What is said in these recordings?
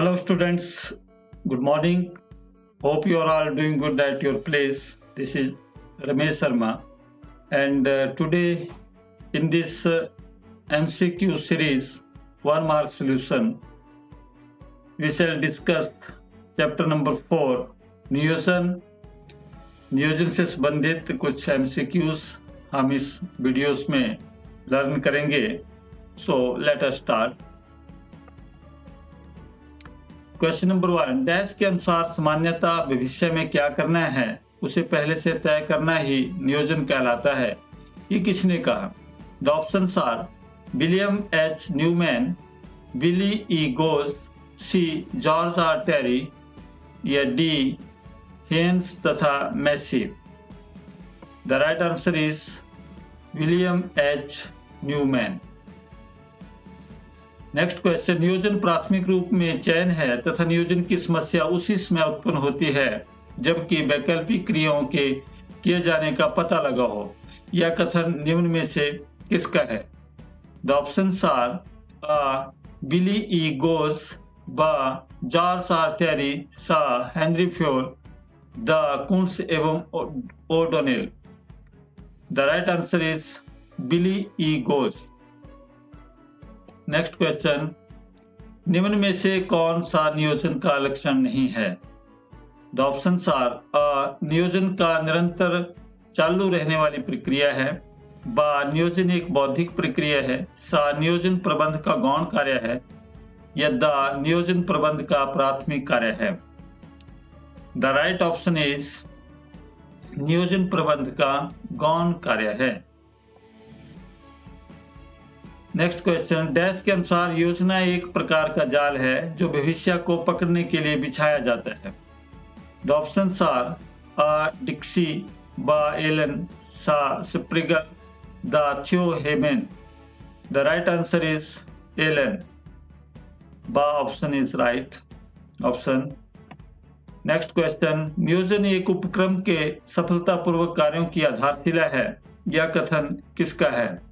Hello students, good morning. Hope you are all doing good at your place. This is Ramesh Sharma and uh, today in this uh, MCQ series one mark solution we shall discuss chapter number 4 नियोजन नियोजन से संबंधित कुछ MCQs हम इस videos में learn करेंगे so let us start question number one dash के अनुसार सामान्यता भविष्य में क्या करना है? उसे पहले से तय करना ही नियोजन कहलाता है। ये किसने कहा? The option are William H Newman Willie E Goetz C George R Terry या डी हेन्स तथा Massie the right answer is William H Newman next question नियोजन प्राथमिक रूप में चयन है तथा नियोजन की समस्या उसी समय उत्पन्न होती है, जबकि वैकल्पिक क्रियाओं के किए जाने का पता लगा हो यह कथन निम्न में से किसका है? The option are Billy E Goetz B are Terry सा हेनरी फ्योर द कुंस एवं O'Donnell the right answer is Billy E Goetz next question निम्न में से कौन सा नियोजन का लक्षण नहीं है? द ऑप्शन आर नियोजन का निरंतर चालू रहने वाली प्रक्रिया है। बा नियोजन एक बौद्धिक प्रक्रिया है। सा नियोजन प्रबंध का गौण कार्य है। या द नियोजन प्रबंध का प्राथमिक कार्य है। द राइट ऑप्शन इज़ नियोजन प्रबंध का गौण कार्य है। नेक्स्ट क्वेश्चन डैश के अनुसार योजना एक प्रकार का जाल है जो भविष्य को पकड़ने के लिए बिछाया जाता है। द ऑप्शन आर डिक्सी बा एलन सा Spriegel the Theo Haimann the right answer is Allen बा option is right option next question नियोजन एक उपक्रम के सफलतापूर्वक कार्यों की आधारशिला है यह कथन किसका है?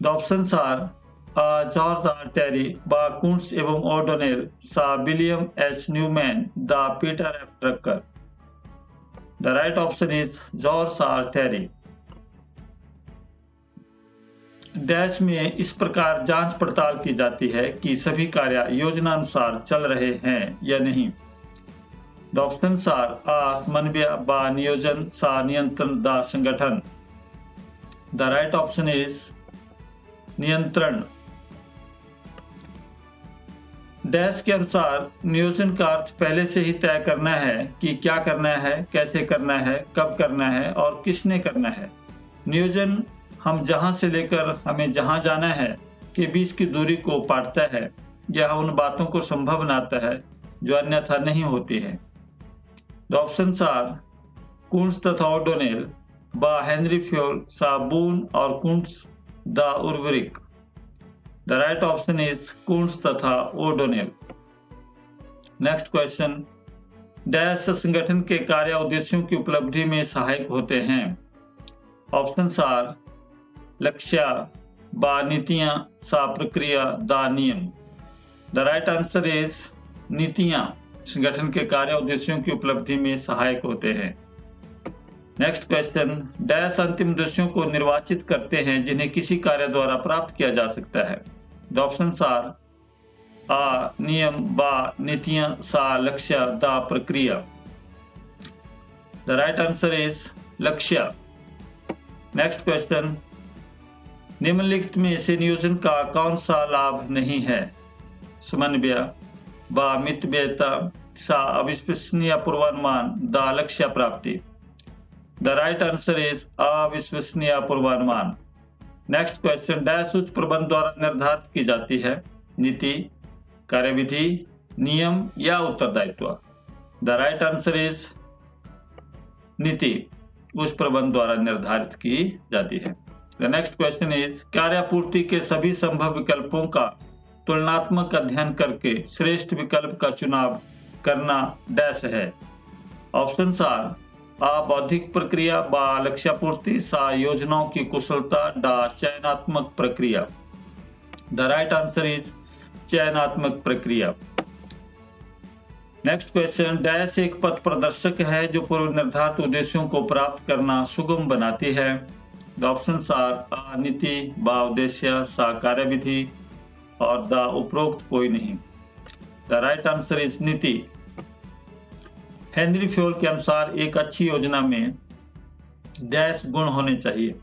The options are uh, George R. Terry, Ba Kuntz एवं O'Donnell, सा William H. Newman, the Peter F. Drucker. The right option is George R. Terry. Dash में इस प्रकार जाँच पड़ताल की जाती है कि सभी कार्य योजना अनुसार चल रहे हैं या नहीं द ऑप्शन आर आ समन्वय बा नियोजन सा नियंत्रण द संगठन द राइट ऑप्शन इज़ नियंत्रण। डैश के अनुसार नियोजन का अर्थ पहले से ही तय करना है कि क्या करना है, कैसे करना है, कब करना है और किसने करना है। नियोजन हम जहाँ से लेकर हमें जहाँ जाना है के बीच की दूरी को पाटता है। यह उन बातों को संभव बनाता है जो अन्यथा नहीं होती है। द ऑप्शन आर कुंस तथा ओडोनेल, बा हेनरी फ्योल साबुन और कुंस द उर्वरिक। The right option is Koontz तथा ओडोनेल नेक्स्ट क्वेश्चन डैश संगठन के कार्य उद्देश्यों की उपलब्धि में सहायक होते हैं। ऑप्शन आर लक्ष्य बा नीतियाँ सा प्रक्रिया द नियम द राइट आंसर इज़ नीतियाँ। संगठन के कार्य उद्देश्यों की उपलब्धि में सहायक होते हैं। नेक्स्ट क्वेश्चन डैश अंतिम दृश्यों को निर्वाचित करते हैं जिन्हें किसी कार्य द्वारा प्राप्त किया जा सकता है द ऑप्शन आर आ नियम बा नीतियाँ सा लक्ष्य द प्रक्रिया द राइट आंसर इज़ लक्ष्य नेक्स्ट क्वेश्चन निम्नलिखित में से नियोजन का कौन सा लाभ नहीं है समन्वय बा मितव्यता सा अविश्वसनीय पूर्वानुमान द लक्ष्य प्राप्ति द राइट आंसर इज़ अविश्वसनीय पूर्वानुमान नेक्स्ट क्वेश्चन डैश उच्च प्रबंध द्वारा निर्धारित की जाती है नीति, कार्यविधि, नियम या उत्तरदायित्व? द राइट आंसर इज़ नीति उच्च प्रबंध द्वारा निर्धारित की जाती है। द नेक्स्ट क्वेश्चन इज़ कार्यापूर्ति के सभी संभव विकल्पों का तुलनात्मक अध्ययन करके श्रेष्ठ विकल्प का चुनाव करना डैश है। ऑप्शन आर बौद्धिक प्रक्रिया बा लक्ष्यपूर्ति सा योजनाओं की कुशलता, डा, चयनात्मक प्रक्रिया। द राइट आंसर इज़ चयनात्मक प्रक्रिया। नेक्स्ट क्वेश्चन डैश एक पथ प्रदर्शक है जो पूर्व निर्धारित उद्देश्यों को प्राप्त करना सुगम बनाती है। द ऑप्शन आर नीति, ब, उद्देश्य, सा, कार्यविधि और द, उपरोक्त कोई नहीं। द राइट आंसर इज़ नीति। हेनरी फ्योल के अनुसार एक अच्छी योजना में डैश गुण होने चाहिए।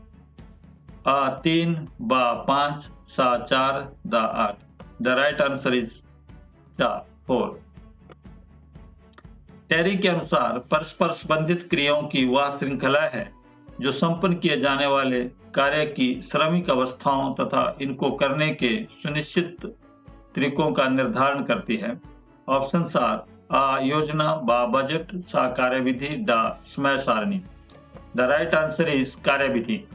आ तीन, ब पाँच, सा चार, द आठ। द राइट आंसर इज़ चार फोर। टेरी के अनुसार परस्पर संबंधित क्रियाओं की वह श्रृंखला है, जो संपन्न किए जाने वाले कार्य की श्रमिक अवस्थाओं तथा इनको करने के सुनिश्चित तरीकों का निर्धारण करती है। ऑप्शन आ योजना बा, बजट, सा, कार्यविधि, ड, समय सारणी। द राइट आंसर इज़ कार्यविधि।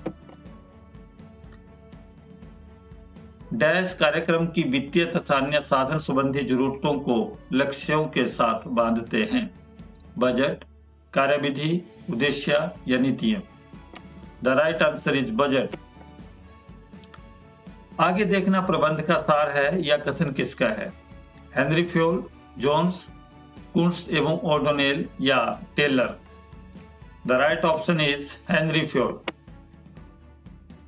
डैश कार्यक्रम की वित्तीय तथा अन्य साधन संबंधी जरूरतों को लक्ष्यों के साथ बांधते हैं। बजट, कार्यविधि, उद्देश्य या नीतियाँ। The right answer is budget आगे देखना प्रबंध का सार है या कथन किसका है? हेनरी फ्योल जोन्स कुंस एवं ओडोनेल या Taylor the right option is Henri Fayol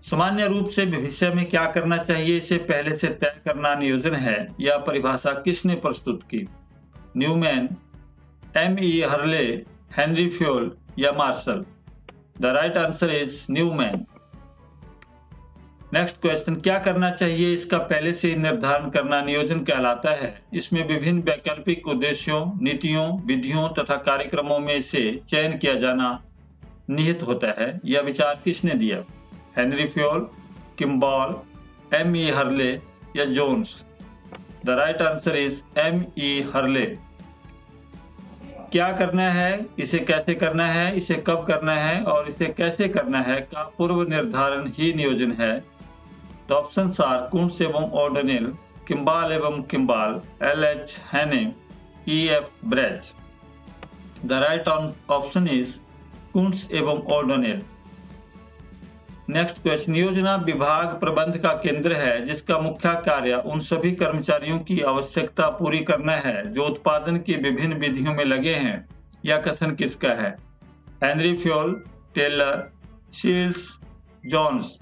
सामान्य रूप से भविष्य में क्या करना चाहिए? इसे पहले से तय करना नियोजन है। या परिभाषा किसने प्रस्तुत की? Newman M E Hurley Henri Fayol या Marshall the right answer is Newman next question क्या करना चाहिए? इसका पहले से निर्धारण करना नियोजन कहलाता है। इसमें विभिन्न वैकल्पिक उद्देश्यों, नीतियों, विधियों तथा कार्यक्रमों में से चयन किया जाना निहित होता है। यह विचार किसने दिया? Henry Fayol Kimball M E Hurley या Jones? The right answer is M E Hurley क्या करना है? इसे कैसे करना है? इसे कब करना है? और इसे कैसे करना है? का पूर्व निर्धारण ही नियोजन है। आर कुंस एवं ऑर्डनिल किम्बाल एवं Kimball L H Haney E F Brech the right option is Koontz एवं ऑर्डोनिल नेक्स्ट क्वेश्चन योजना विभाग प्रबंध का केंद्र है जिसका मुख्य कार्य उन सभी कर्मचारियों की आवश्यकता पूरी करना है जो उत्पादन की विभिन्न विधियों में लगे हैं यह कथन किसका है Henri Fayol Taylor Shields Jones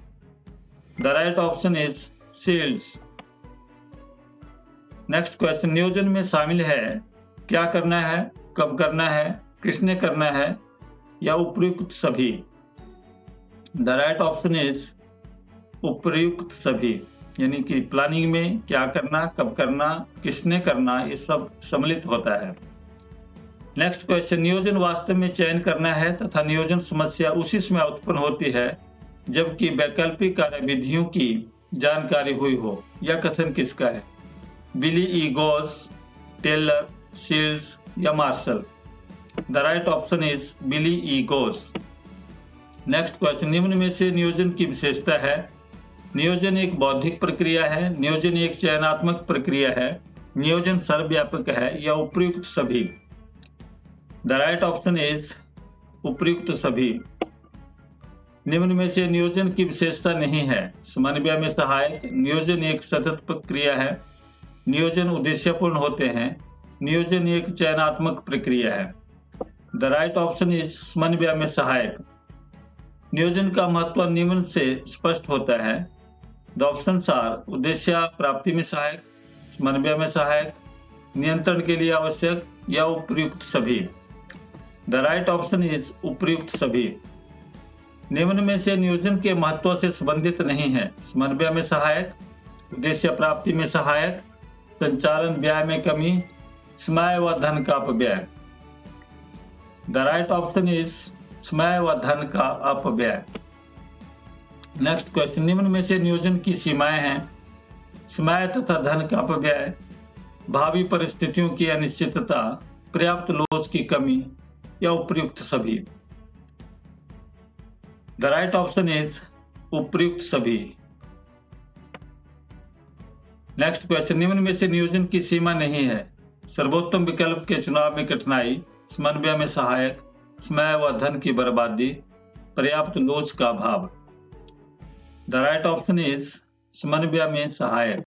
the right option is Shields next question नियोजन में शामिल है। क्या करना है? कब करना है? किसने करना है? या उपयुक्त सभी? द राइट ऑप्शन इज़ उपयुक्त सभी। यानी कि प्लानिंग में क्या करना, कब करना, किसने करना, ये सब सम्मिलित होता है। नेक्स्ट क्वेश्चन नियोजन वास्तव में चयन करना है तथा नियोजन समस्या उसी समय उत्पन्न होती है जबकि वैकल्पिक कार्यविधियों की जानकारी हुई हो। यह कथन किसका है? Billy E Goetz Taylor Shields या Marshall the right option is Billy E Goetz next question निम्न में से नियोजन की विशेषता है। नियोजन एक बौद्धिक प्रक्रिया है, नियोजन एक चयनात्मक प्रक्रिया है, नियोजन सर्वव्यापक है या उपयुक्त सभी? द राइट ऑप्शन इज़ उपयुक्त सभी। निम्न में से नियोजन की विशेषता नहीं है। समन्वय में सहायक नियोजन एक सतत प्रक्रिया है। नियोजन उद्देश्यपूर्ण होते हैं। नियोजन एक चयनात्मक प्रक्रिया है। द राइट ऑप्शन इज़ समन्वय में सहायक नियोजन का महत्व निम्न से स्पष्ट होता है। द ऑप्शन आर उद्देश्य, प्राप्ति में सहायक समन्वय में सहायक, नियंत्रण के लिए आवश्यक या उपयुक्त सभी। द राइट ऑप्शन इज़ उपयुक्त सभी। निम्न में से नियोजन के महत्व से संबंधित नहीं है। समन्वय में सहायक, उद्देश्य प्राप्ति में सहायक, संचालन व्यय में कमी, समय व धन का अपव्यय। द राइट ऑप्शन इज़ समय व धन का अपव्यय। नेक्स्ट क्वेश्चन निम्न में से नियोजन की सीमाएँ हैं। समय तथा धन का अपव्यय, भावी परिस्थितियों की अनिश्चितता, पर्याप्त लोच की कमी या उपयुक्त सभी। द राइट ऑप्शन इज़ उपयुक्त सभी नेक्स्ट क्वेश्चन निम्न में से नियोजन की सीमा नहीं है। सर्वोत्तम विकल्प के चुनाव में कठिनाई, समन्वय में सहायक, समय व धन की बर्बादी, पर्याप्त लोच का अभाव। द राइट ऑप्शन इज़ समन्वय में सहायक।